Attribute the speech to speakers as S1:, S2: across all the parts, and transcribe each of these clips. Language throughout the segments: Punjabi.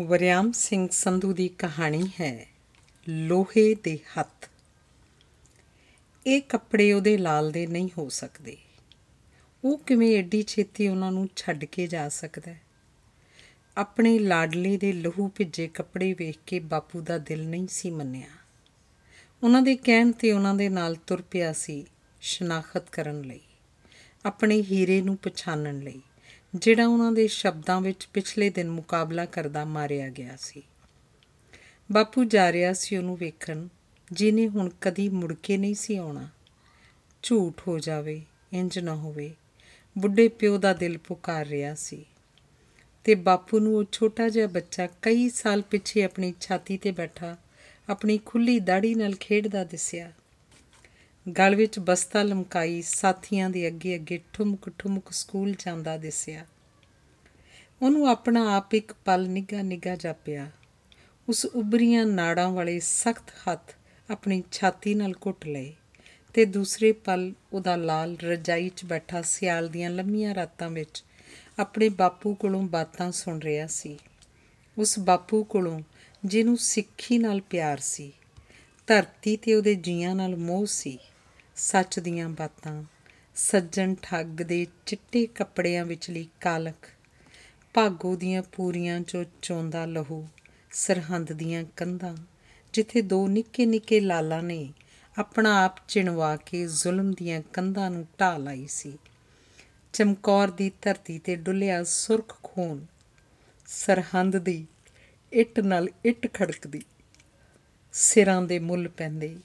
S1: ਵਰਿਆਮ ਸਿੰਘ ਸੰਧੂ ਦੀ ਕਹਾਣੀ ਹੈ, ਲੋਹੇ ਦੇ ਹੱਥ। ਇਹ ਕੱਪੜੇ ਉਹਦੇ ਲਾਲ ਦੇ ਨਹੀਂ ਹੋ ਸਕਦੇ। ਉਹ ਕਿਵੇਂ ਐਡੀ ਛੇਤੀ ਉਹਨਾਂ ਨੂੰ ਛੱਡ ਕੇ ਜਾ ਸਕਦਾ ਹੈ? ਆਪਣੇ ਲਾਡਲੇ ਦੇ ਲਹੂ ਭਿੱਜੇ ਕੱਪੜੇ ਵੇਖ ਕੇ ਬਾਪੂ ਦਾ ਦਿਲ ਨਹੀਂ ਸੀ ਮੰਨਿਆ। ਉਹਨਾਂ ਦੇ ਕਹਿਣ ਤੇ ਉਹਨਾਂ ਦੇ ਨਾਲ ਤੁਰ ਪਿਆ ਸੀ ਸ਼ਨਾਖਤ ਕਰਨ ਲਈ, ਆਪਣੇ ਹੀਰੇ ਨੂੰ ਪਛਾਣਨ ਲਈ। ਜਿਹੜਾ ਉਹਨਾਂ ਦੇ ਸ਼ਬਦਾਂ ਵਿੱਚ ਪਿਛਲੇ ਦਿਨ ਮੁਕਾਬਲਾ ਕਰਦਾ ਮਾਰਿਆ ਗਿਆ ਸੀ। ਬਾਪੂ ਜਾ ਰਿਹਾ ਸੀ ਉਹਨੂੰ ਵੇਖਣ, ਜਿਹਨੇ ਹੁਣ ਕਦੀ ਮੁੜ ਕੇ ਨਹੀਂ ਸੀ ਆਉਣਾ। ਝੂਠ ਹੋ ਜਾਵੇ, ਇੰਜ ਨਾ ਹੋਵੇ, ਬੁੱਢੇ ਪਿਓ ਦਾ ਦਿਲ ਪੁਕਾਰ ਰਿਹਾ ਸੀ। ਤੇ ਬਾਪੂ ਨੂੰ ਉਹ ਛੋਟਾ ਜਿਹਾ ਬੱਚਾ ਕਈ ਸਾਲ ਪਿੱਛੇ ਆਪਣੀ ਛਾਤੀ ਤੇ ਬੈਠਾ, ਆਪਣੀ ਖੁੱਲੀ ਦਾੜੀ ਨਾਲ ਖੇਡਦਾ ਦਿਸਿਆ। ਗਲ ਵਿੱਚ ਬਸਤਾ ਲਮਕਾਈ ਸਾਥੀਆਂ ਦੇ ਅੱਗੇ ਅੱਗੇ ਠੁਮਕ ਠੁਮਕ ਸਕੂਲ ਜਾਂਦਾ ਦਿਸਿਆ। ਉਹਨੂੰ ਆਪਣਾ ਆਪ ਇੱਕ ਪਲ ਨਿੱਘਾ ਨਿੱਘਾ ਜਾਪਿਆ। ਉਸ ਉਬਰੀਆਂ ਨਾੜਾਂ ਵਾਲੇ ਸਖਤ ਹੱਥ ਆਪਣੀ ਛਾਤੀ ਨਾਲ ਘੁੱਟ ਲਏ ਤੇ ਦੂਸਰੇ ਪਲ ਉਹਦਾ ਲਾਲ ਰਜਾਈ 'ਚ ਬੈਠਾ ਸਿਆਲ ਦੀਆਂ ਲੰਮੀਆਂ ਰਾਤਾਂ ਵਿੱਚ ਆਪਣੇ ਬਾਪੂ ਕੋਲੋਂ ਬਾਤਾਂ ਸੁਣ ਰਿਹਾ ਸੀ। ਉਸ ਬਾਪੂ ਕੋਲੋਂ ਜਿਹਨੂੰ ਸਿੱਖੀ ਨਾਲ ਪਿਆਰ ਸੀ। ਧਰਤੀ ਤੇ ਉਹਦੇ ਜੀਆਂ ਨਾਲ ਮੋਹ ਸੀ। ਸੱਚ ਦੀਆਂ ਬਾਤਾਂ, ਸੱਜਣ ਠੱਗ ਦੇ ਚਿੱਟੇ ਕੱਪੜਿਆਂ ਵਿਚਲੀ ਕਾਲਖ, ਭਾਗੋ ਦੀਆਂ ਪੂਰੀਆਂ ਚੋਂ ਚੋਂਦਾ ਲਹੂ, ਸਰਹੰਦ ਦੀਆਂ ਕੰਧਾਂ, ਜਿੱਥੇ ਦੋ ਨਿੱਕੇ ਨਿੱਕੇ ਲਾਲਾਂ ਨੇ ਆਪਣਾ ਆਪ ਚਿਣਵਾ ਕੇ ਜ਼ੁਲਮ ਦੀਆਂ ਕੰਧਾਂ ਨੂੰ ਢਾ ਲਾਈ ਸੀ। ਚਮਕੌਰ ਦੀ ਧਰਤੀ ਤੇ ਡੁੱਲਿਆ ਸੁਰਖ ਖੂਨ, ਸਰਹੰਦ ਦੀ ਇੱਟ ਨਾਲ ਇੱਟ ਖੜਕਦੀ, ਸਿਰਾਂ ਦੇ ਮੁੱਲ ਪੈਂਦੇ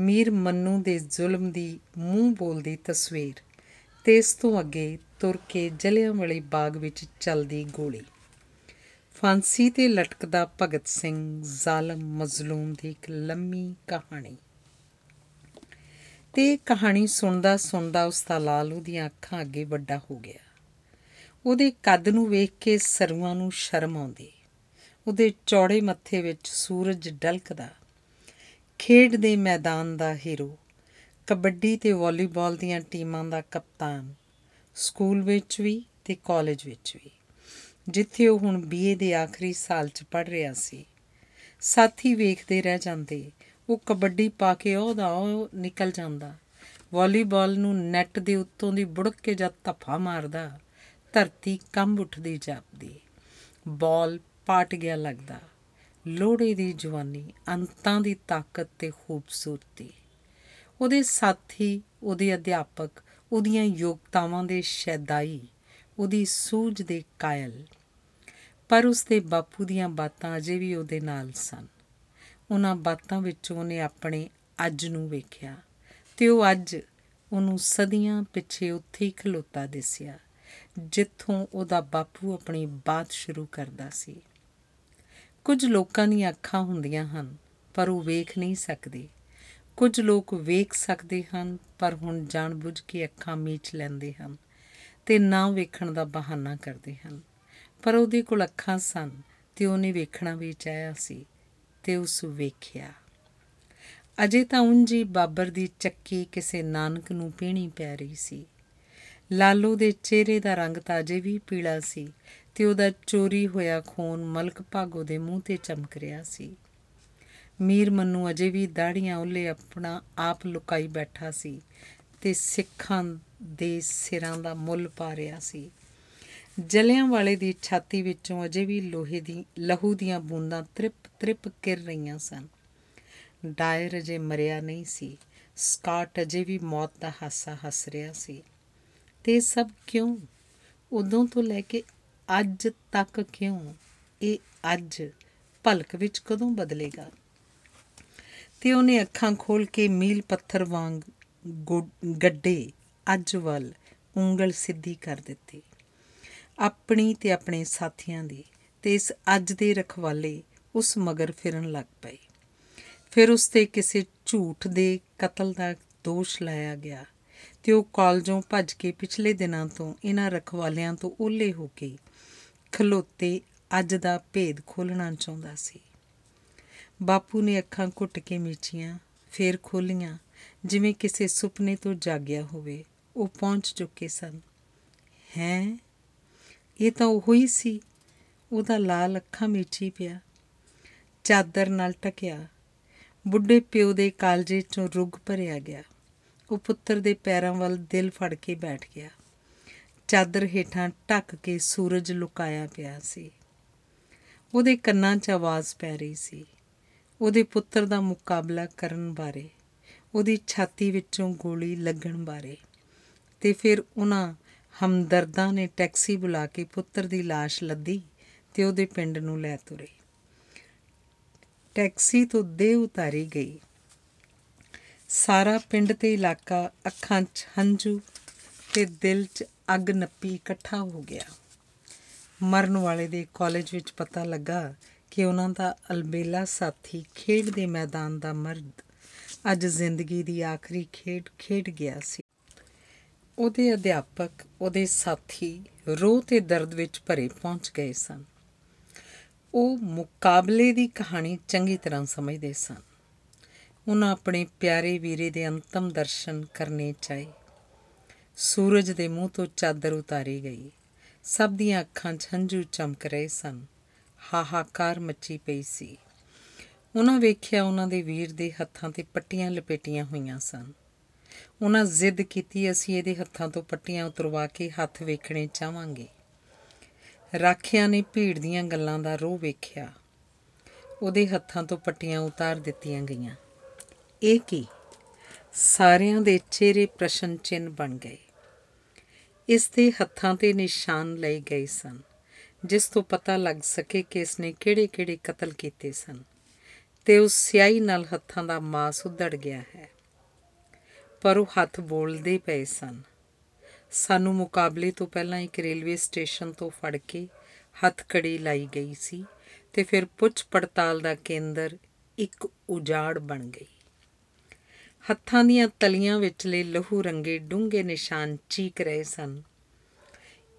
S1: ਮੀਰ ਮੰਨੂ ਦੇ ਜ਼ੁਲਮ ਦੀ ਮੂੰਹ ਬੋਲਦੀ ਤਸਵੀਰ, ਤੇ ਇਸ ਤੋਂ ਅੱਗੇ ਤੁਰ ਕੇ ਜਲਿਆਂ ਵਾਲੇ ਬਾਗ ਵਿੱਚ ਚੱਲਦੀ ਗੋਲੀ। ਫਾਂਸੀ ਤੇ ਲਟਕਦਾ ਭਗਤ ਸਿੰਘ ਜ਼ਾਲਮ ਮਜ਼ਲੂਮ ਦੀ ਇੱਕ ਲੰਮੀ ਕਹਾਣੀ। ਤੇ ਕਹਾਣੀ ਸੁਣਦਾ ਸੁਣਦਾ ਉਸ ਦਾ ਲਾਲ ਉਹਦੀਆਂ ਅੱਖਾਂ ਅੱਗੇ ਵੱਡਾ ਹੋ ਗਿਆ। ਉਹਦੇ ਕੱਦ ਨੂੰ ਵੇਖ ਕੇ ਸਰੂਆਂ ਨੂੰ ਸ਼ਰਮ ਆਉਂਦੀ। ਉਹਦੇ ਚੌੜੇ ਮੱਥੇ ਵਿੱਚ ਸੂਰਜ ਡਲਕਦਾ। ਖੇਡ ਦੇ ਮੈਦਾਨ ਦਾ ਹੀਰੋ, ਕਬੱਡੀ ਤੇ ਵਾਲੀਬਾਲ ਦੀਆਂ ਟੀਮਾਂ ਦਾ ਕਪਤਾਨ, ਸਕੂਲ ਵਿੱਚ ਵੀ ਤੇ ਕਾਲਜ ਵਿੱਚ ਵੀ। ਜਿੱਥੇ ਉਹ ਹੁਣ ਬੀਏ ਦੇ ਆਖਰੀ ਸਾਲ 'ਚ ਪੜ ਰਿਹਾ ਸੀ। ਸਾਥੀ ਵੇਖਦੇ ਰਹਿ ਜਾਂਦੇ, ਉਹ ਕਬੱਡੀ ਪਾ ਕੇ ਉਹਦਾ ਉਹ ਨਿਕਲ ਜਾਂਦਾ। ਵਾਲੀਬਾਲ ਨੂੰ ਨੈਟ ਦੇ ਉੱਤੋਂ ਦੀ ਬੁੜਕ ਕੇ ਜਦ ਧੱਫਾ ਮਾਰਦਾ, ਧਰਤੀ ਕੰਬ ਉੱਠਦੀ ਜਾਪਦੀ। ਬਾਲ ਪਾਟ ਗਿਆ ਲੱਗਦਾ। ਲੋੜੇ ਦੀ ਜਵਾਨੀ ਅੰਤਾਂ ਦੀ ਤਾਕਤ ਤੇ ਖੂਬਸੂਰਤੀ। ਉਹਦੇ ਸਾਥੀ, ਉਹਦੇ ਅਧਿਆਪਕ, ਉਹਦੀਆਂ ਯੋਗਤਾਵਾਂ ਦੇ ਸ਼ੈਦਾਈ, ਉਹਦੀ ਸੂਝ ਦੇ ਕਾਇਲ। ਪਰ ਉਸਦੇ ਬਾਪੂ ਦੀਆਂ ਬਾਤਾਂ ਅਜੇ ਵੀ ਉਹਦੇ ਨਾਲ ਸਨ। ਉਹਨਾਂ ਬਾਤਾਂ ਵਿੱਚ ਉਹਨੇ ਆਪਣੇ ਅੱਜ ਨੂੰ ਵੇਖਿਆ ਤੇ ਉਹ ਅੱਜ ਉਹਨੂੰ ਸਦੀਆਂ ਪਿੱਛੇ ਉੱਥੇ ਹੀ ਖਲੋਤਾ ਦਿਸਿਆ, ਜਿੱਥੋਂ ਉਹਦਾ ਬਾਪੂ ਆਪਣੀ ਬਾਤ ਸ਼ੁਰੂ ਕਰਦਾ ਸੀ। ਕੁਝ ਲੋਕਾਂ ਦੀਆਂ ਅੱਖਾਂ ਹੁੰਦੀਆਂ ਹਨ, ਪਰ ਉਹ ਵੇਖ ਨਹੀਂ ਸਕਦੇ। ਕੁਝ ਲੋਕ ਵੇਖ ਸਕਦੇ ਹਨ, ਪਰ ਹੁਣ ਜਾਣਬੁੱਝ ਕੇ ਅੱਖਾਂ ਮੀਚ ਲੈਂਦੇ ਹਨ ਤੇ ਨਾ ਵੇਖਣ ਦਾ ਬਹਾਨਾ ਕਰਦੇ ਹਨ। ਪਰ ਉਹਦੇ ਕੋਲ ਅੱਖਾਂ ਸਨ ਤੇ ਉਹਨੇ ਵੇਖਣਾ ਵੀ ਚਾਹਿਆ ਸੀ ਤੇ ਉਸ ਵੇਖਿਆ। ਅਜੇ ਤਾਂ ਉਂਜੀ ਬਾਬਰ ਦੀ ਚੱਕੀ ਕਿਸੇ ਨਾਨਕ ਨੂੰ ਪੀਣੀ ਪੈ ਰਹੀ ਸੀ। ਲਾਲੋ ਦੇ ਚਿਹਰੇ ਦਾ ਰੰਗ ਤਾਂ ਅਜੇ ਵੀ ਪੀਲਾ ਸੀ ਤੇ ਉਹਦਾ ਚੋਰੀ ਹੋਇਆ ਖੂਨ ਮਲਕ ਭਾਗੋ ਦੇ ਮੂੰਹ ਤੇ ਚਮਕ ਰਿਹਾ ਸੀ। ਮੀਰ ਮੰਨੂ ਅਜੇ ਵੀ ਦਾੜੀਆਂ ਉੱਲੇ ਆਪਣਾ ਆਪ ਲੁਕਾਈ ਬੈਠਾ ਸੀ ਤੇ ਸਿੱਖਾਂ ਦੇ ਸਿਰਾਂ ਦਾ ਮੁੱਲ ਪਾ ਰਿਹਾ ਸੀ। ਜਲਿਆਂ ਵਾਲੇ ਦੀ ਛਾਤੀ ਵਿੱਚੋਂ ਅਜੇ ਵੀ ਲੋਹੇ ਦੀ, ਲਹੂ ਦੀਆਂ ਬੂੰਦਾਂ ਤ੍ਰਿਪ ਤ੍ਰਿਪ ਕਿਰ ਰਹੀਆਂ ਸਨ। ਡਾਇਰ ਅਜੇ ਮਰਿਆ ਨਹੀਂ ਸੀ। ਸਕਾਟ ਅਜੇ ਵੀ ਮੌਤ ਦਾ ਹਾਸਾ ਹੱਸ ਰਿਹਾ ਸੀ। ਤੇ ਸਭ ਕਿਉਂ? ਉਦੋਂ ਤੋਂ ਲੈ ਕੇ ਅੱਜ ਤੱਕ ਕਿਉਂ? ਇਹ ਅੱਜ ਭਲਕ ਵਿੱਚ ਕਦੋਂ ਬਦਲੇਗਾ? ਤੇ ਉਹਨੇ ਅੱਖਾਂ ਖੋਲ ਕੇ ਮੀਲ ਪੱਥਰ ਵਾਂਗ ਗੱਡੇ ਅੱਜ ਵੱਲ ਉਂਗਲ ਸਿੱਧੀ ਕਰ ਦਿੱਤੀ। ਆਪਣੀ ਤੇ ਆਪਣੇ ਸਾਥੀਆਂ ਦੀ ਤੇ ਇਸ ਅੱਜ ਦੇ ਰਖਵਾਲੇ ਉਸ ਮਗਰ ਫਿਰਨ ਲੱਗ ਪਏ। ਫਿਰ ਉਸ ਤੇ ਕਿਸੇ ਝੂਠ ਦੇ ਕਤਲ ਦਾ ਦੋਸ਼ ਲਾਇਆ ਗਿਆ। ਤੇ ਉਹ ਕਾਲਜੋਂ ਭੱਜ ਕੇ ਪਿਛਲੇ ਦਿਨਾਂ ਤੋਂ ਇਹਨਾਂ ਰਖਵਾਲਿਆਂ ਤੋਂ ਓਲੇ ਹੋ ਕੇ ਖਲੋਤੇ ਅੱਜ ਦਾ ਭੇਦ ਖੋਲਣਾ ਚਾਹੁੰਦਾ ਸੀ। ਬਾਪੂ ਨੇ ਅੱਖਾਂ ਘੁੱਟ ਕੇ ਮੀਚੀਆਂ, ਫੇਰ ਖੋਲੀਆਂ ਜਿਵੇਂ ਕਿਸੇ ਸੁਪਨੇ ਤੋਂ ਜਾਗਿਆ ਹੋਵੇ, ਉਹ ਪਹੁੰਚ ਚੁੱਕੇ ਸਨ। ਹੈ? ਇਹ ਤਾਂ ਉਹ ਹੀ ਸੀ। ਉਹਦਾ ਲਾਲ ਅੱਖਾਂ ਮੀਚੀ ਪਿਆ। ਚਾਦਰ ਨਾਲ ਟਕਿਆ ਬੁੱਢੇ ਪਿਓ ਦੇ ਕਾਲਜੇ ਚੋਂ ਰੁੱਗ ਭਰਿਆ ਗਿਆ। ਉਹ ਪੁੱਤਰ ਦੇ ਪੈਰਾਂ ਵੱਲ ਦਿਲ ਫੜ ਕੇ ਬੈਠ ਗਿਆ। ਚਾਦਰ ਹੇਠਾਂ ਢੱਕ ਕੇ ਸੂਰਜ ਲੁਕਾਇਆ ਪਿਆ ਸੀ। ਉਹਦੇ ਕੰਨਾਂ 'ਚ ਆਵਾਜ਼ ਪੈ ਰਹੀ ਸੀ। ਉਹਦੇ ਪੁੱਤਰ ਦਾ ਮੁਕਾਬਲਾ ਕਰਨ ਬਾਰੇ, ਉਹਦੀ ਛਾਤੀ ਵਿੱਚੋਂ ਗੋਲੀ ਲੱਗਣ ਬਾਰੇ ਤੇ ਫਿਰ ਉਹਨਾਂ ਹਮਦਰਦਾਂ ਨੇ ਟੈਕਸੀ ਬੁਲਾ ਕੇ ਪੁੱਤਰ ਦੀ লাশ ਲੱਦੀ ਤੇ ਉਹਦੇ ਪਿੰਡ ਨੂੰ ਲੈ ਤੁਰੇ। ਟੈਕਸੀ ਤੋਂ ਦੇਹ ਉਤਾਰੀ ਗਈ। ਸਾਰਾ ਪਿੰਡ ਤੇ ਇਲਾਕਾ ਅੱਖਾਂ 'ਚ ਹੰਝੂ ਤੇ ਦਿਲ 'ਚ ਅੱਗ ਨੱਪੀ ਇਕੱਠਾ ਹੋ ਗਿਆ। ਮਰਨ ਵਾਲੇ ਦੇ ਕਾਲਜ ਵਿੱਚ ਪਤਾ ਲੱਗਾ ਕਿ ਉਹਨਾਂ ਦਾ ਅਲਬੇਲਾ ਸਾਥੀ ਖੇਡ ਦੇ ਮੈਦਾਨ ਦਾ ਮਰਦ ਅੱਜ ਜ਼ਿੰਦਗੀ ਦੀ ਆਖਰੀ ਖੇਡ ਖੇਡ ਗਿਆ ਸੀ। ਉਹਦੇ ਅਧਿਆਪਕ, ਉਹਦੇ ਸਾਥੀ ਰੋਹ ਤੇ ਦਰਦ ਵਿੱਚ ਭਰੇ ਪਹੁੰਚ ਗਏ ਸਨ। ਉਹ ਮੁਕਾਬਲੇ ਦੀ ਕਹਾਣੀ ਚੰਗੀ ਤਰ੍ਹਾਂ ਸਮਝਦੇ ਸਨ। ਉਹਨਾਂ ਆਪਣੇ ਪਿਆਰੇ ਵੀਰੇ ਦੇ ਅੰਤਮ ਦਰਸ਼ਨ ਕਰਨੇ ਚਾਹੇ। ਸੂਰਜ ਦੇ ਮੂੰਹ ਤੋਂ ਚਾਦਰ ਉਤਾਰੀ ਗਈ। ਸਭ ਦੀਆਂ ਅੱਖਾਂ 'ਚ ਹੰਝੂ ਚਮਕ ਰਹੇ ਸਨ। ਹਾਹਾਕਾਰ ਮੱਚੀ ਪਈ ਸੀ। ਉਹਨਾਂ ਵੇਖਿਆ ਉਹਨਾਂ ਦੇ ਵੀਰ ਦੇ ਹੱਥਾਂ ਤੇ ਪੱਟੀਆਂ ਲਪੇਟੀਆਂ ਹੋਈਆਂ ਸਨ। ਉਹਨਾਂ ਜ਼ਿੱਦ ਕੀਤੀ, ਅਸੀਂ ਇਹਦੇ ਹੱਥਾਂ ਤੋਂ ਪੱਟੀਆਂ ਉਤਰਵਾ ਕੇ ਹੱਥ ਵੇਖਣੇ ਚਾਹਾਂਗੇ। ਰਾਖਿਆਂ ਨੇ ਭੀੜ ਦੀਆਂ ਗੱਲਾਂ ਦਾ ਰੋਹ ਵੇਖਿਆ। ਉਹਦੇ ਹੱਥਾਂ ਤੋਂ ਪੱਟੀਆਂ ਉਤਾਰ ਦਿੱਤੀਆਂ ਗਈਆਂ। ਇਹ ਕੀ? ਸਾਰਿਆਂ ਦੇ ਚਿਹਰੇ ਪ੍ਰਸ਼ਨ ਚਿੰਨ ਬਣ ਗਏ। ਇਸ ਦੇ ਹੱਥਾਂ ਤੇ ਨਿਸ਼ਾਨ ਲਏ ਗਏ ਸਨ, ਜਿਸ ਤੋਂ ਪਤਾ ਲੱਗ ਸਕੇ ਕਿ ਇਸਨੇ ਕਿਹੜੇ-ਕਿਹੜੇ ਕਤਲ ਕੀਤੇ ਸਨ ਤੇ ਉਸ ਸਿਆਹੀ ਨਾਲ ਹੱਥਾਂ ਦਾ ਮਾਸ ਉਧੜ ਗਿਆ ਹੈ। ਪਰ ਉਹ ਹੱਥ ਬੋਲਦੇ ਪਏ ਸਨ। ਸਾਨੂੰ ਮੁਕਾਬਲੇ ਤੋਂ ਪਹਿਲਾਂ ਇੱਕ ਰੇਲਵੇ ਸਟੇਸ਼ਨ ਤੋਂ ਫੜ ਕੇ ਹੱਥਕੜੀ ਲਾਈ ਗਈ ਸੀ ਤੇ ਫਿਰ ਪੁੱਛ ਪੜਤਾਲ ਦਾ ਕੇਂਦਰ ਇੱਕ ਉਜਾੜ ਬਣ ਗਈ। ਹੱਥਾਂ ਦੀਆਂ ਤਲੀਆਂ ਵਿਚਲੇ ਲਹੂ ਰੰਗੇ ਡੂੰਘੇ ਨਿਸ਼ਾਨ ਚੀਕ ਰਹੇ ਸਨ।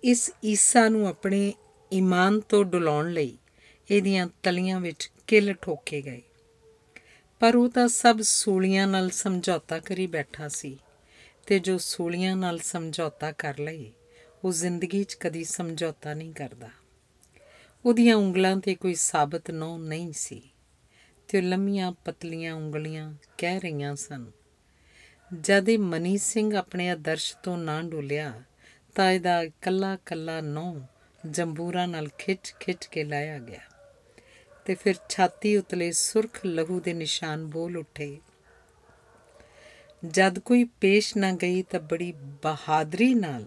S1: ਇਸ ਈਸਾ ਨੂੰ ਆਪਣੇ ਈਮਾਨ ਤੋਂ ਡੁਲਾਉਣ ਲਈ ਇਹਦੀਆਂ ਤਲੀਆਂ ਵਿੱਚ ਕਿੱਲ ਠੋਕੇ ਗਏ। ਪਰ ਉਹ ਤਾਂ ਸਭ ਸੂਲੀਆਂ ਨਾਲ ਸਮਝੌਤਾ ਕਰੀ ਬੈਠਾ ਸੀ ਤੇ ਜੋ ਸੂਲੀਆਂ ਨਾਲ ਸਮਝੌਤਾ ਕਰ ਲਏ, ਉਹ ਜ਼ਿੰਦਗੀ 'ਚ ਕਦੀ ਸਮਝੌਤਾ ਨਹੀਂ ਕਰਦਾ। ਉਹਦੀਆਂ ਉਂਗਲਾਂ ਤੇ ਕੋਈ ਸਾਬਤ ਨੌ ਨਹੀਂ ਸੀ। ਤੇ ਉਹ ਲੰਮੀਆਂ ਪਤਲੀਆਂ ਉਂਗਲੀਆਂ ਕਹਿ ਰਹੀਆਂ ਸਨ। ਜਦ ਇਹ ਮਨੀ ਸਿੰਘ ਆਪਣੇ ਆਦਰਸ਼ ਤੋਂ ਨਾ ਡੁੱਲਿਆ, ਤਾਂ ਇਹਦਾ ਕੱਲਾ ਕੱਲਾ ਨੌ ਜੰਬੂਰਾ ਨਾਲ ਖਿੱਚ ਖਿੱਚ ਕੇ ਲਾਇਆ ਗਿਆ ਤੇ ਫਿਰ ਛਾਤੀ ਉਤਲੇ ਸੁਰਖ ਲਹੂ ਦੇ ਨਿਸ਼ਾਨ ਬੋਲ ਉੱਠੇ। ਜਦ ਕੋਈ ਪੇਸ਼ ਨਾ ਗਈ ਤਾਂ ਬੜੀ ਬਹਾਦਰੀ ਨਾਲ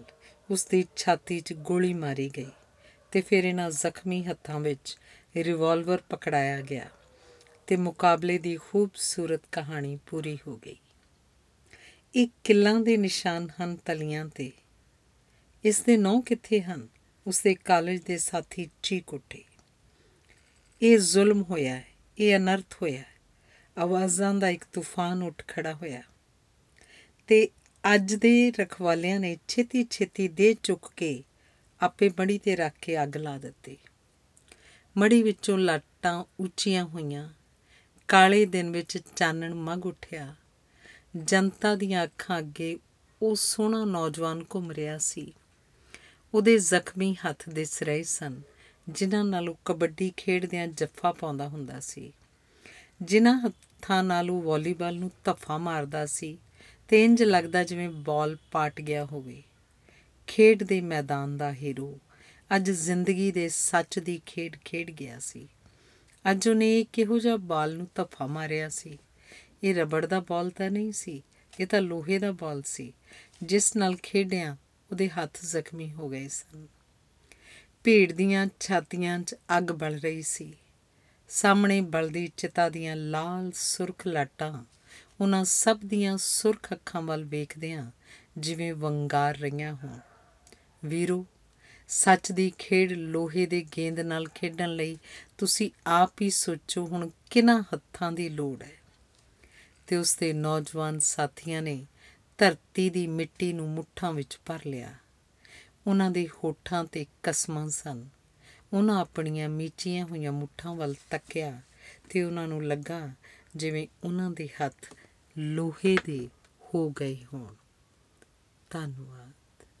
S1: ਉਸ ਦੀ ਛਾਤੀ 'ਚ ਗੋਲੀ ਮਾਰੀ ਗਈ ਤੇ ਫਿਰ ਇਹਨਾਂ ਜ਼ਖਮੀ ਹੱਥਾਂ ਵਿੱਚ ਰਿਵਾਲਵਰ ਪਕੜਾਇਆ ਗਿਆ। ਤੇ ਮੁਕਾਬਲੇ ਦੀ ਖੂਬਸੂਰਤ ਕਹਾਣੀ ਪੂਰੀ ਹੋ ਗਈ। ਇਹ ਕਿੱਲਾਂ ਦੇ ਨਿਸ਼ਾਨ ਹਨ ਤਲੀਆਂ ਤੇ। ਇਸ ਦੇ ਨੌ ਕਿੱਥੇ ਹਨ? ਉਸ ਦੇ ਕਾਲਜ ਦੇ ਸਾਥੀ ਚੀਕ ਉੱਠੇ ਇਹ ਜ਼ੁਲਮ ਹੋਇਆ ਹੈ, ਇਹ ਅਨਰਥ ਹੋਇਆ ਹੈ। ਆਵਾਜ਼ਾਂ ਦਾ ਇੱਕ ਤੂਫਾਨ ਉੱਠ ਖੜਾ ਹੋਇਆ। ਤੇ ਅੱਜ ਦੇ ਰਖਵਾਲਿਆਂ ਨੇ ਛੇਤੀ ਛੇਤੀ ਦੇ ਚੁੱਕ ਕੇ ਆਪੇ ਮੜੀ ਤੇ ਰੱਖ ਕੇ ਅੱਗ ਲਾ ਦਿੱਤੀ। ਮੜੀ ਵਿੱਚੋਂ ਲਾਟਾਂ ਉੱਚੀਆਂ ਹੋਈਆਂ ਕਾਲੇ ਦਿਨ ਵਿੱਚ ਚਾਨਣ ਮਗ ਉੱਠਿਆ। ਜਨਤਾ ਦੀਆਂ ਅੱਖਾਂ ਅੱਗੇ ਉਹ ਸੋਹਣਾ ਨੌਜਵਾਨ ਘੁੰਮ ਰਿਹਾ ਸੀ। ਉਹਦੇ ਜ਼ਖਮੀ ਹੱਥ ਦਿਸ ਰਹੇ ਸਨ, ਜਿਨ੍ਹਾਂ ਨਾਲ ਉਹ ਕਬੱਡੀ ਖੇਡਦਿਆਂ ਜੱਫਾ ਪਾਉਂਦਾ ਹੁੰਦਾ ਸੀ। ਜਿਨ੍ਹਾਂ ਹੱਥਾਂ ਨਾਲ ਉਹ ਵਾਲੀਬਾਲ ਨੂੰ ਧੱਫਾ ਮਾਰਦਾ ਸੀ, ਤੇ ਇੰਜ ਲੱਗਦਾ ਜਿਵੇਂ ਬਾਲ ਪਾਟ ਗਿਆ ਹੋਵੇ। ਖੇਡ ਦੇ ਮੈਦਾਨ ਦਾ ਹੀਰੋ ਅੱਜ ਜ਼ਿੰਦਗੀ ਦੇ ਸੱਚ ਦੀ ਖੇਡ ਖੇਡ ਗਿਆ ਸੀ। ਅੱਜ ਉਹਨੇ ਕਿਹੋ ਜਿਹਾ ਬਾਲ ਨੂੰ ਧੱਫਾ ਮਾਰਿਆ ਸੀ। ਇਹ ਰਬੜ ਦਾ ਬਾਲ ਤਾਂ ਨਹੀਂ ਸੀ, ਇਹ ਤਾਂ ਲੋਹੇ ਦਾ ਬਾਲ ਸੀ, ਜਿਸ ਨਾਲ ਖੇਡਿਆਂ ਉਹਦੇ ਹੱਥ ਜ਼ਖਮੀ ਹੋ ਗਏ ਸਨ। ਭੀੜ ਦੀਆਂ ਛਾਤੀਆਂ 'ਚ ਅੱਗ ਬਲ ਰਹੀ ਸੀ। ਸਾਹਮਣੇ ਬਲਦੀ ਚਿਤਾ ਦੀਆਂ ਲਾਲ ਸੁਰਖ ਲਾਟਾਂ ਉਹਨਾਂ ਸਭ ਦੀਆਂ ਸੁਰਖ ਅੱਖਾਂ ਵੱਲ ਵੇਖਦਿਆਂ ਜਿਵੇਂ ਵੰਗਾਰ ਰਹੀਆਂ ਹੋਣ। ਵੀਰੋ ਸੱਚ ਦੀ ਖੇਡ ਲੋਹੇ ਦੇ ਗੇਂਦ ਨਾਲ ਖੇਡਣ ਲਈ ਤੁਸੀਂ ਆਪ ਹੀ ਸੋਚੋ ਹੁਣ ਕਿਹਨਾਂ ਹੱਥਾਂ ਦੀ ਲੋੜ ਹੈ। ਤੇ ਉਸ ਦੇ ਨੌਜਵਾਨ ਸਾਥੀਆਂ ਨੇ ਧਰਤੀ ਦੀ ਮਿੱਟੀ ਨੂੰ ਮੁੱਠਾਂ ਵਿੱਚ ਭਰ ਲਿਆ। ਉਹਨਾਂ ਦੇ ਹੋਠਾਂ ਤੇ ਕਸਮਾਂ ਸਨ। ਉਹਨਾਂ ਆਪਣੀਆਂ ਮੀਚੀਆਂ ਹੋਈਆਂ ਮੁੱਠਾਂ ਵੱਲ ਤੱਕਿਆ ਤੇ ਉਹਨਾਂ ਨੂੰ ਲੱਗਾ ਜਿਵੇਂ ਉਹਨਾਂ ਦੇ ਹੱਥ ਲੋਹੇ ਦੇ ਹੋ ਗਏ ਹੋਣ। ਧੰਨਵਾਦ।